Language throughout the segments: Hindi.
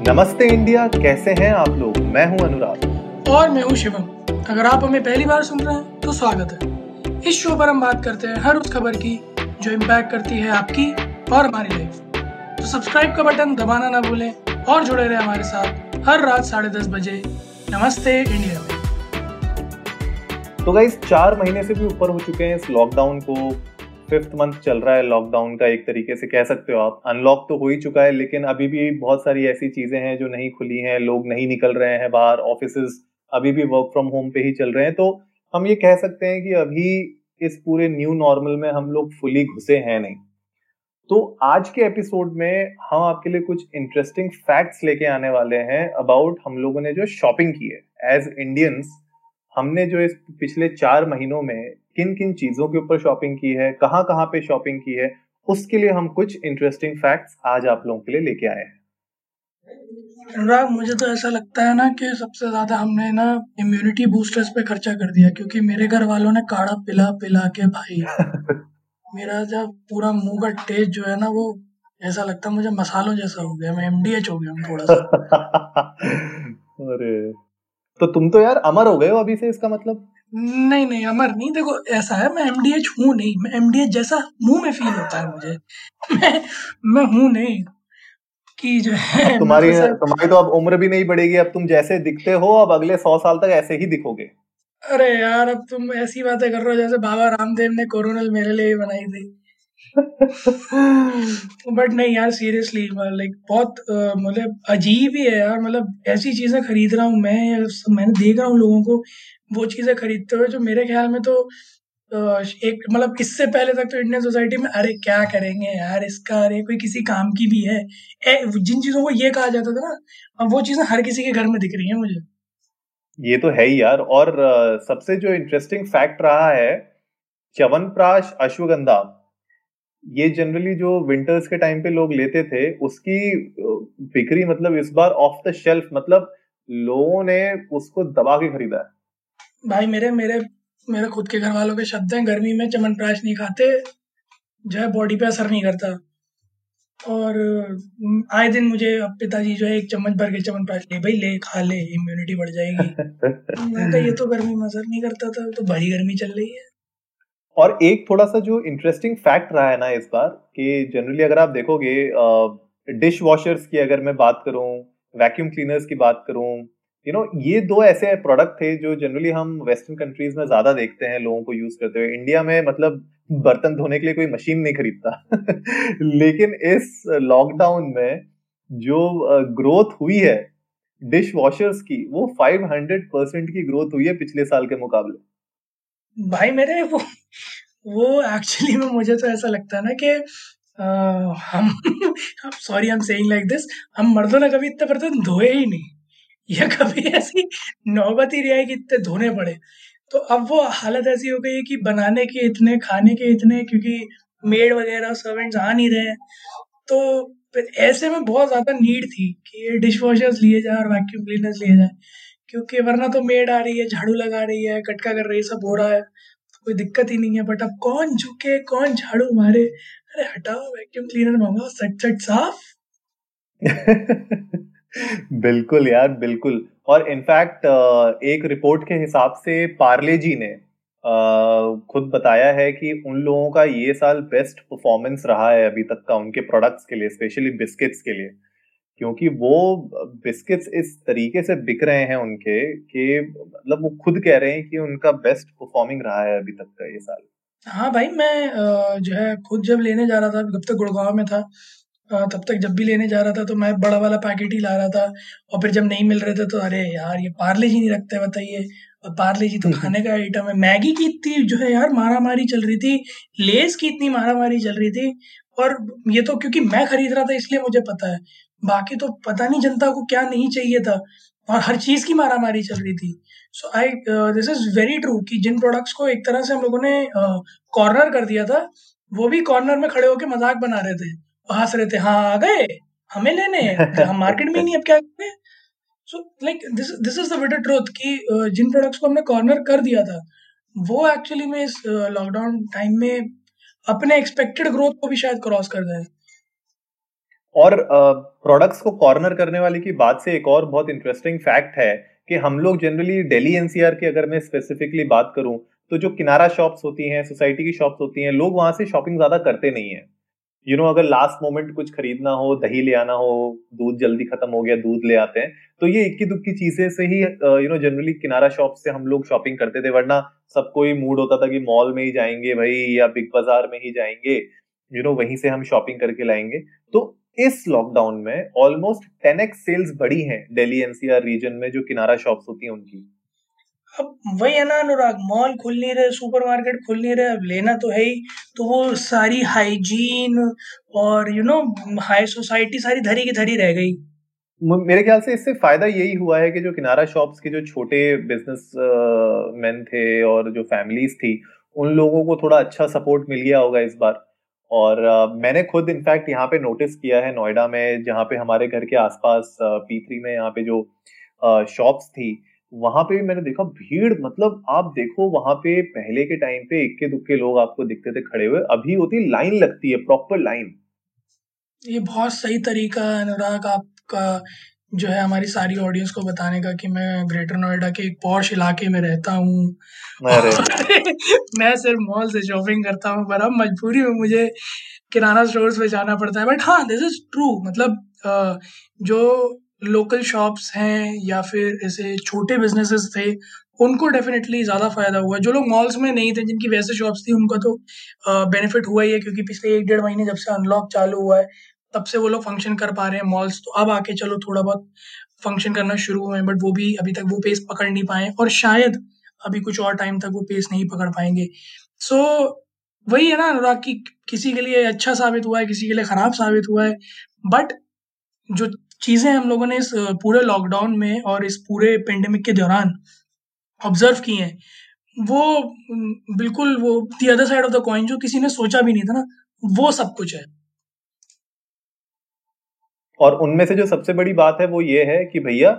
नमस्ते इंडिया कैसे हैं आप लोग? मैं हूँ अनुराग। और मैं हूँ शिवम अगर आप हमें पहली बार सुन रहे हैं तो स्वागत है। इस शो पर हम बात करते हैं हर उस खबर की जो इम्पैक्ट करती है आपकी और हमारी लाइफ तो सब्सक्राइब का बटन दबाना ना भूलें और जुड़े रहे हमारे साथ हर रात साढ़े दस बजे। नमस्ते इंडिया में। तो गाइस चार महीने से भी ऊपर हो चुके हैं इस लॉकडाउन को। फिफ्थ मंथ चल रहा है लॉकडाउन का, एक तरीके से कह सकते हो आप। अनलॉक तो हो ही चुका है, लेकिन अभी भी बहुत सारी ऐसी चीज़ें हैं जो नहीं खुली हैं, लोग नहीं निकल रहे हैं बाहर ऑफ़िस अभी भी वर्क फ्रॉम होम पे ही चल रहे हैं। तो हम ये कह सकते हैं कि अभी इस पूरे न्यू नॉर्मल में हम लोग फुली घुसे हैं नहीं। तो आज के एपिसोड में हम आपके लिए कुछ इंटरेस्टिंग फैक्ट्स लेके आने वाले हैं अबाउट हम लोगों ने जो शॉपिंग की है। एज इंडियंस हमने जो इस पिछले चार महीनों में किन किन चीज़ों के ऊपर शॉपिंग की है कहाँ कहाँ पे शॉपिंग की है उसके लिए हम कुछ इंटरेस्टिंग फैक्ट्स आज आप लोगों के लिए लेके आए हैं। अनुराग मुझे तो ऐसा लगता है ना कि सबसे ज़्यादा हमने ना इम्यूनिटी बूस्टर्स पे खर्चा कर दिया क्योंकि मेरे घर वालों ने काढ़ा पिला पिला के भाई। मेरा जब पूरा मुँह का टेस्ट जो है ना वो ऐसा लगता है मुझे मसालों जैसा हो गया मैं एमडीएच हो गया थोड़ा सा। अरे तो तुम तो यार अमर हो गए हो अभी से इसका मतलब? नहीं नहीं अमर नहीं देखो ऐसा है मैं एमडीएच हूँ नहीं मैं एमडीएच जैसा मुँह में फील होता है मुझे। मैं मैं हूँ नहीं कि जो है तुम्हारी जैसा तुम्हारी तो अब उम्र भी नहीं बढ़ेगी अब तुम जैसे दिखते हो अब अगले सौ साल तक ऐसे ही दिखोगे। अरे यार अब तुम ऐसी बातें कर रहे हो जैसे बाबा रामदेव ने कोरोनल मेरे लिए बनाई थी। बट नहीं यार सीरियसली लाइक बहुत मतलब अजीब ही है यार। मतलब ऐसी चीज़ें खरीद रहा हूँ मैं मैंने देख रहा हूँ लोगों को वो चीज़ें खरीदते हुए जो मेरे ख्याल में तो एक मतलब इससे पहले तक तो इंडियन सोसाइटी में अरे क्या करेंगे यार इसका? अरे कोई किसी काम की भी है। ए, जिन चीज़ों को ये कहा जाता था ना अब वो चीज़ें हर किसी के घर में दिख रही हैं मुझे। ये तो है ही यार। और सबसे जो इंटरेस्टिंग फैक्ट रहा है च्यवनप्राश अश्वगंधा। ये जनरली जो विंटर्स के टाइम पे लोग लेते थे उसकी बिक्री मतलब इस बार ऑफ़ द शेल्फ मतलब लोगों ने उसको दबा के खरीदा है। भाई मेरे मेरे मेरे खुद के घर वालों के शब्द हैं गर्मी में च्यवनप्राश नहीं खाते जो है बॉडी पे असर नहीं करता। और आए दिन मुझे अब पिताजी जो है एक चम्मच भर के च्यवनप्राश ले भाई ले खा ले इम्यूनिटी बढ़ जाएगी। मैं कहा ये तो गर्मी में असर नहीं करता था तो बड़ी गर्मी चल रही है। और एक थोड़ा सा जो इंटरेस्टिंग फैक्ट रहा है ना इस बार, कि जनरली अगर आप देखोगे डिश वॉशर्स की अगर मैं बात करूँ वैक्यूम क्लीनर्स की बात करूँ यू नो ये दो ऐसे प्रोडक्ट थे जो जनरली हम वेस्टर्न कंट्रीज़ में ज़्यादा देखते हैं, लोगों को यूज़ करते हुए। इंडिया में मतलब बर्तन धोने के लिए कोई मशीन नहीं खरीदता। लेकिन इस लॉकडाउन में जो ग्रोथ हुई है डिश वॉशर्स की, वो 500 परसेंट की ग्रोथ हुई है पिछले साल के मुकाबले। भाई मेरे वो वो एक्चुअली में मुझे तो ऐसा लगता है ना कि हम sorry I am saying like this हम मर्दों ने कभी इतने बर्तन धोए ही नहीं। या कभी ऐसी नौबत ही नहीं आई कि इतने धोने पड़े। तो अब वो हालत ऐसी हो गई है कि बनाने के इतने, खाने के इतने, क्योंकि मेड वगैरह सर्वेंट्स आ नहीं रहे तो ऐसे में बहुत ज़्यादा नीड थी कि डिश वॉशर्स लिए जाए और वैक्यूम क्लीनर्स लिए जाए। क्योंकि वरना तो मेड आ रही है, झाड़ू लगा रही है, कटका कर रही है, सब हो रहा है। कोई दिक्कत ही नहीं है बट अब कौन झुके, कौन झाड़ू मारे? अरे हटाओ वैक्यूम क्लीनर मंगाओ, सट सट साफ़। बिल्कुल यार, बिल्कुल। और इनफैक्ट एक रिपोर्ट के हिसाब से पार्ले जी ने खुद बताया है कि उन लोगों का ये साल बेस्ट परफॉर्मेंस रहा है अभी तक का उनके प्रोडक्ट्स के लिए स्पेशली बिस्किट्स के लिए। क्योंकि वो बिस्किट्स इस तरीके से बिक रहे हैं उनके कि मतलब वो खुद कह रहे हैं कि उनका बेस्ट परफॉर्मिंग रहा है अभी तक का ये साल। हाँ भाई मैं जो है खुद जब लेने जा रहा था जब तक गुड़गांव में था तब तक जब भी लेने जा रहा था तो मैं बड़ा वाला पैकेट ही ला रहा था और फिर जब नहीं मिल रहे थे तो अरे यार ये पार्ले जी नहीं रखते बताइए। और पार्ले जी तो खाने का आइटम है। मैगी की इतनी जो है यार मारा मारी चल रही थी लेस की इतनी मारा मारी चल रही थी। और ये तो क्योंकि मैं खरीद रहा था इसलिए मुझे पता है। बाकी तो पता नहीं जनता को क्या नहीं चाहिए था। और हर चीज़ की मारा मारी चल रही थी। So I this is very true कि जिन प्रोडक्ट्स को एक तरह से हम लोगों ने कॉर्नर uh, कर दिया था वो भी कॉर्नर में खड़े होकर मज़ाक बना रहे थे। हंस रहे थे हाँ आ गए? हमें लेने हम मार्केट में ही नहीं अब क्या करें so like this this is the bitter truth कि अ, जिन प्रोडक्ट्स को हमने कॉर्नर कर दिया था वो एक्चुअली में इस लॉकडाउन uh, टाइम में अपने एक्सपेक्टेड ग्रोथ को भी शायद क्रॉस कर गए। और प्रोडक्ट्स को कॉर्नर करने वाले की बात से एक और बहुत इंटरेस्टिंग फैक्ट है कि हम लोग जनरली दिल्ली एनसीआर की अगर मैं स्पेसिफिकली बात करूँ तो जो किनारा शॉप्स होती हैं सोसाइटी की शॉप्स होती हैं लोग वहाँ से शॉपिंग ज़्यादा करते नहीं है। यू you नो know, अगर लास्ट मोमेंट कुछ खरीदना हो दही ले आना हो दूध जल्दी खत्म हो गया दूध ले आते हैं तो ये इक्की दुक्की चीज़ें से ही यू नो जनरली किनारा शॉप से हम लोग शॉपिंग करते थे वरना सबको ही मूड होता था कि मॉल में ही जाएँगे भाई या बिग बाज़ार में ही जाएँगे। यू you नो know, वहीं से हम शॉपिंग करके लाएँगे। तो इस लॉकडाउन में ऑलमोस्ट टेन एक्स सेल्स बढ़ी हैं दिल्ली एनसीआर रीजन में जो किनारा शॉप्स होती हैं उनकी। अब वही है ना अनुराग मॉल खुल नहीं रहे सुपरमार्केट खुल नहीं रहे अब लेना तो है ही। तो वो सारी हाइजीन और यू नो हाई सोसाइटी सारी धरी की धरी रह गई। मेरे ख्याल से इससे फ़ायदा यही हुआ है कि जो किनारा शॉप्स के जो छोटे बिज़नेस मैन थे और जो फैमिलीज़ थी उन लोगों को थोड़ा अच्छा सपोर्ट मिल गया होगा इस बार। और मैंने खुद इनफैक्ट यहाँ पे नोटिस किया है नोएडा में, जहाँ पे हमारे घर के आसपास पी में यहाँ पे जो शॉप्स थी, वहाँ पे भी मैंने देखा भीड़ मतलब आप देखो वहाँ पे पहले के टाइम पे इक्के दुक्के लोग आपको दिखते थे खड़े हुए, अभी होती लाइन लगती है प्रॉपर लाइन ये बहुत सही तरीका है अनुराग आपका। जो है हमारी सारी ऑडियंस को बताने का कि मैं ग्रेटर नोएडा के एक पॉश इलाके में रहता हूँ। मैं सिर्फ़ मॉल से शॉपिंग करता हूँ पर अब मजबूरी में मुझे किराना स्टोर्स पे जाना पड़ता है। बट हाँ दिस इज़ ट्रू मतलब जो लोकल शॉप्स हैं या फिर ऐसे छोटे बिजनेसेस थे उनको डेफिनेटली ज़्यादा फ़ायदा हुआ। जो लोग मॉल्स में नहीं थे जिनकी वैसे शॉप्स थी उनका तो बेनिफिट हुआ ही है क्योंकि पिछले एक डेढ़ महीने जब से अनलॉक चालू हुआ है तब से वो लोग फ़ंक्शन कर पा रहे हैं मॉल्स तो अब आके चलो थोड़ा बहुत फ़ंक्शन करना शुरू हुए हैं बट वो भी अभी तक वो पेस पकड़ नहीं पाए और शायद अभी कुछ और टाइम तक वो पेस नहीं पकड़ पाएँगे। सो so, वही है ना अनुराग की किसी के लिए अच्छा साबित हुआ है किसी के लिए ख़राब साबित हुआ है बट जो चीज़ें हम लोगों ने इस पूरे लॉकडाउन में और इस पूरे पेंडेमिक के दौरान ऑब्ज़र्व की हैं वो बिल्कुल वो the other side of the coin जो किसी ने सोचा भी नहीं था ना वो सब कुछ है। और उनमें से जो सबसे बड़ी बात है वो ये है कि भैया,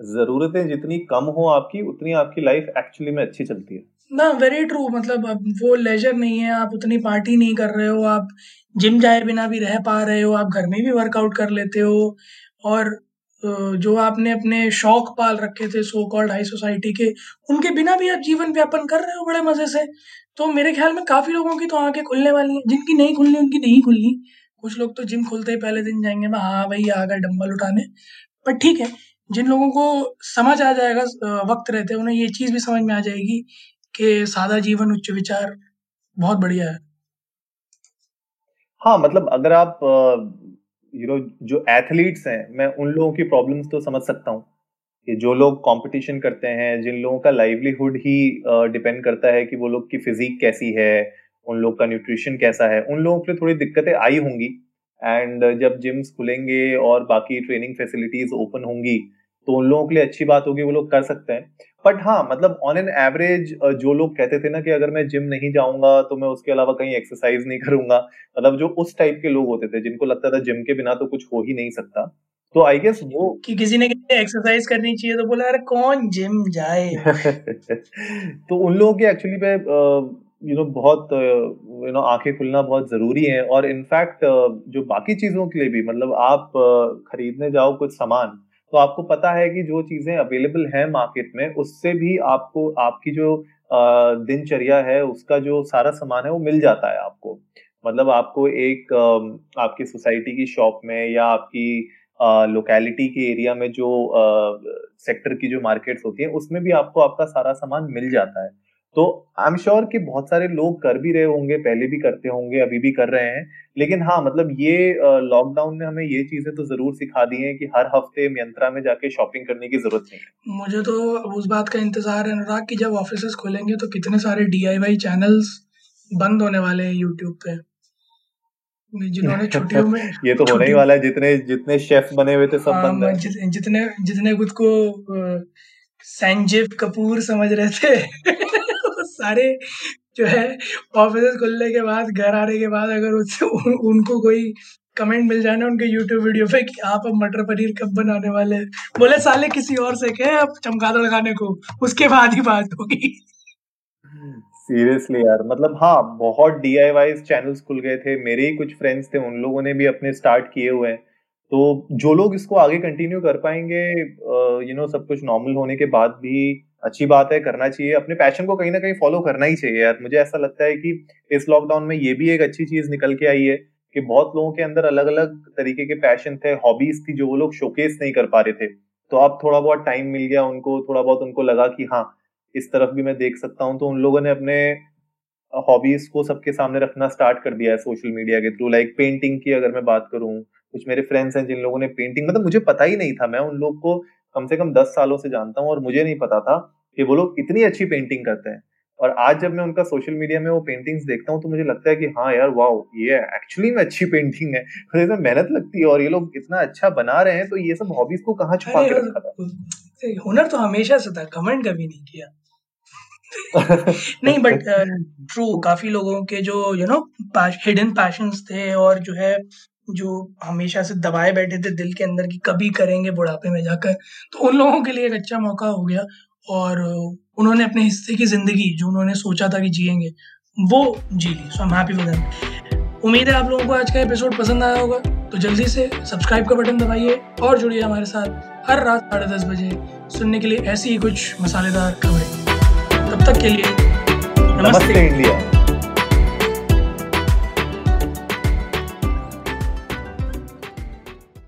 जरूरतें जितनी कम हो आपकी, उतनी आपकी लाइफ एक्चुअली में अच्छी चलती है। ना वेरी ट्रू मतलब अब वो लेजर नहीं है, आप उतनी पार्टी नहीं कर रहे हो, आप जिम जाए बिना भी रह पा रहे हो, आप घर में भी वर्कआउट कर लेते हो और जो आपने अपने शौक पाल रखे थे सो कॉल्ड हाई सोसाइटी के, उनके बिना भी आप जीवन व्यापन कर रहे हो बड़े मज़े से। तो मेरे ख्याल में काफ़ी लोगों की तो आँखें खुलने वाली हैं, जिनकी नहीं खुलनी, उनकी नहीं खुलनी। कुछ लोग तो जिम खुलते ही पहले दिन जाएँगे मैं हाँ भाई, आ गए डम्बल उठाने. पर ठीक है, जिन लोगों को समझ आ जाएगा वक्त रहते उन्हें ये चीज़ भी समझ में आ जाएगी कि सादा जीवन, उच्च विचार बहुत बढ़िया है। हाँ मतलब अगर आप यू नो जो एथलीट्स हैं, मैं उन लोगों की प्रॉब्लम्स तो समझ सकता हूँ। कि जो लोग कंपटीशन करते हैं, जिन लोगों का लाइवलीहुड ही डिपेंड करता है कि वो लोग की फिजिक कैसी है उन लोग का न्यूट्रिशन कैसा है उन लोगों के लिए थोड़ी दिक्कतें आई होंगी। एंड जब जिम्स खुलेंगे और बाकी ट्रेनिंग फैसिलिटीज़ ओपन होंगी तो उन लोगों के लिए अच्छी बात होगी वो लोग कर सकते हैं। बट हाँ मतलब ऑन एन एवरेज जो लोग कहते थे ना कि अगर मैं जिम नहीं जाऊँगा तो मैं उसके अलावा कहीं एक्सरसाइज नहीं करूँगा। मतलब जो उस टाइप के लोग होते थे जिनको लगता था जिम के बिना तो कुछ हो ही नहीं सकता। तो आई गेस वो कि किसी ने एक्सरसाइज करनी चाहिए तो बोला अरे कौन जिम जाए? तो उन लोगों के एक्चुअली पे यू नो बहुत यू नो आँखें खुलना बहुत ज़रूरी है। और इनफैक्ट जो बाकी चीज़ों के लिए भी मतलब आप खरीदने जाओ कुछ सामान तो आपको पता है कि जो चीज़ें अवेलेबल है मार्केट में, उससे भी आपको, आपकी जो दिनचर्या है, उसका जो सारा सामान है, वो मिल जाता है आपको। मतलब आपको एक आपकी सोसाइटी की शॉप में या आपकी लोकेलिटी के एरिया में जो सेक्टर की जो मार्केट्स होती है, उसमें भी आपको आपका सारा सामान मिल जाता है। तो आई एम श्योर कि बहुत सारे लोग कर भी रहे होंगे पहले भी करते होंगे अभी भी कर रहे हैं। लेकिन हाँ मतलब ये लॉकडाउन ने हमें ये चीज़ें तो ज़रूर सिखा दी हैं कि हर हफ़्ते मियंत्रा में जाके शॉपिंग करने की ज़रूरत नहीं है। मुझे तो उस बात का इंतज़ार है अनुराग कि जब ऑफ़िस खोलेंगे तो कितने सारे डी चैनल्स बंद होने वाले हैं यूट्यूब पे। जिन्होंने छुट्टियों में ये तो होने ही वाला है जितने जितने शेफ बने हुए थे सब हाँ, बंद है। जितने जितने खुद को संजीव कपूर समझ रहे थे। सारे जो है ऑफ़िस खुलने के बाद घर आने के बाद अगर उससे उन, उनको कोई कमेंट मिल जाए ना उनके यूट्यूब वीडियो पे कि आप अब मटर पनीर कब बनाने वाले बोले साले किसी और से कहे अब चमगादड़ खाने को। उसके बाद ही बात होगी। सीरियसली यार मतलब हाँ बहुत डीआईवाई चैनल्स खुल गए थे। मेरे ही कुछ फ्रेंड्स थे उन लोगों ने भी अपने स्टार्ट किए हुए हैं। तो जो लोग इसको आगे कंटिन्यू कर पाएँगे यू नो सब कुछ नॉर्मल होने के बाद भी अच्छी बात है, करना चाहिए। अपने पैशन को कहीं ना कहीं फॉलो करना ही चाहिए यार। मुझे ऐसा लगता है कि इस लॉकडाउन में ये भी एक अच्छी चीज़ निकल के आई है कि बहुत लोगों के अंदर अलग अलग तरीके के पैशन थे हॉबीज थी जो वो लोग शोकेस नहीं कर पा रहे थे। तो अब थोड़ा बहुत टाइम मिल गया उनको, थोड़ा बहुत उनको लगा कि हाँ इस तरफ़ भी मैं देख सकता हूँ। तो उन लोगों ने अपने हॉबीज को सबके सामने रखना स्टार्ट कर दिया है सोशल मीडिया के थ्रू लाइक पेंटिंग की अगर मैं बात करूँ, कुछ मेरे फ्रेंड्स हैं जिन लोगों ने पेंटिंग मतलब मुझे पता ही नहीं था। मैं उन लोग को कम से कम दस सालों से जानता हूँ और मुझे नहीं पता था। कि वो लोग इतनी अच्छी पेंटिंग करते हैं। और आज जब मैं उनका सोशल मीडिया में वो पेंटिंग्स देखता हूँ तो मुझे लगता है कि हाँ यार वाओ ये एक्चुअली में अच्छी पेंटिंग है। और इसमें मेहनत लगती है और ये लोग इतना अच्छा बना रहे हैं तो ये सब हॉबीज को कहाँ छुपा के रखा था? हुनर तो हमेशा से था कमेंट कभी नहीं किया। नहीं बट ट्रू uh, काफ़ी लोगों के जो यू नो हिडन पैशंस थे और जो है जो हमेशा से दबाए बैठे थे दिल के अंदर कि कभी करेंगे बुढ़ापे में जाकर तो उन लोगों के लिए एक अच्छा मौका हो गया। और उन्होंने अपने हिस्से की ज़िंदगी जो उन्होंने सोचा था कि जिएँगे वो जी ली। सो एम हैप्पी विद उम्मीद है आप लोगों को आज का एपिसोड पसंद आया होगा। तो जल्दी से सब्सक्राइब का बटन दबाइए और जुड़िए हमारे साथ हर रात साढ़े दस बजे सुनने के लिए ऐसी ही कुछ मसालेदार खबरें। तब तक के लिए नमस्ते, नमस्ते इंडिया।